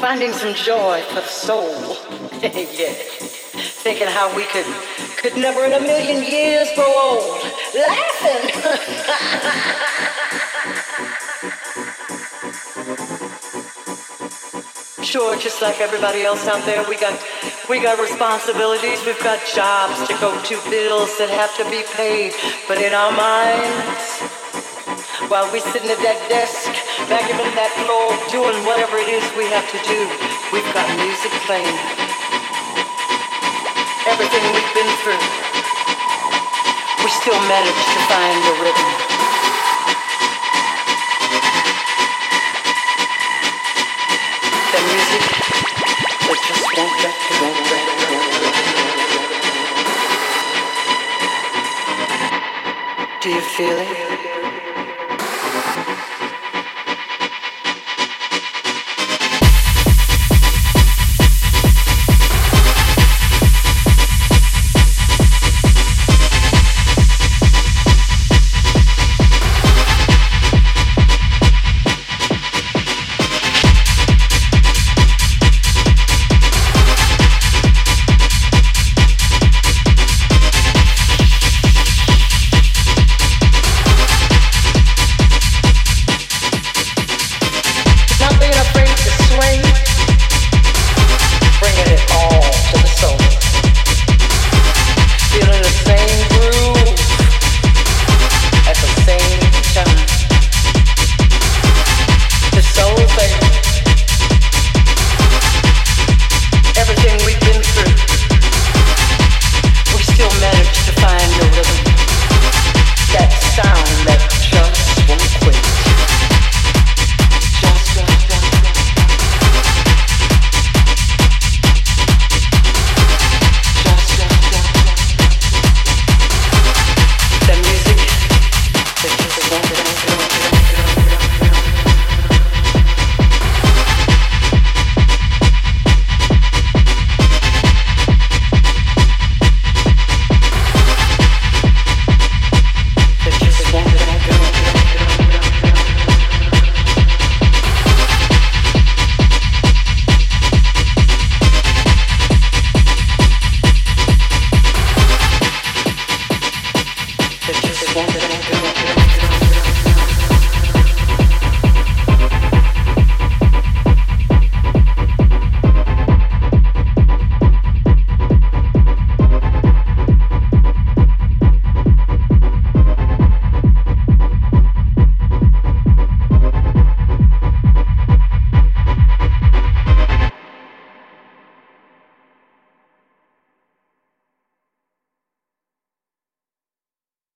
finding some joy for the soul. yeah. Thinking how we could could never in a million years grow old. Laughing. sure, just like everybody else out there, we got we got responsibilities, we've got jobs to go to, bills that have to be paid. But in our minds, while we're sitting at that desk, vacuuming that floor, doing whatever it is we have to do, we've got music playing. Everything we've been through, we still manage to find the rhythm. Do you feel it?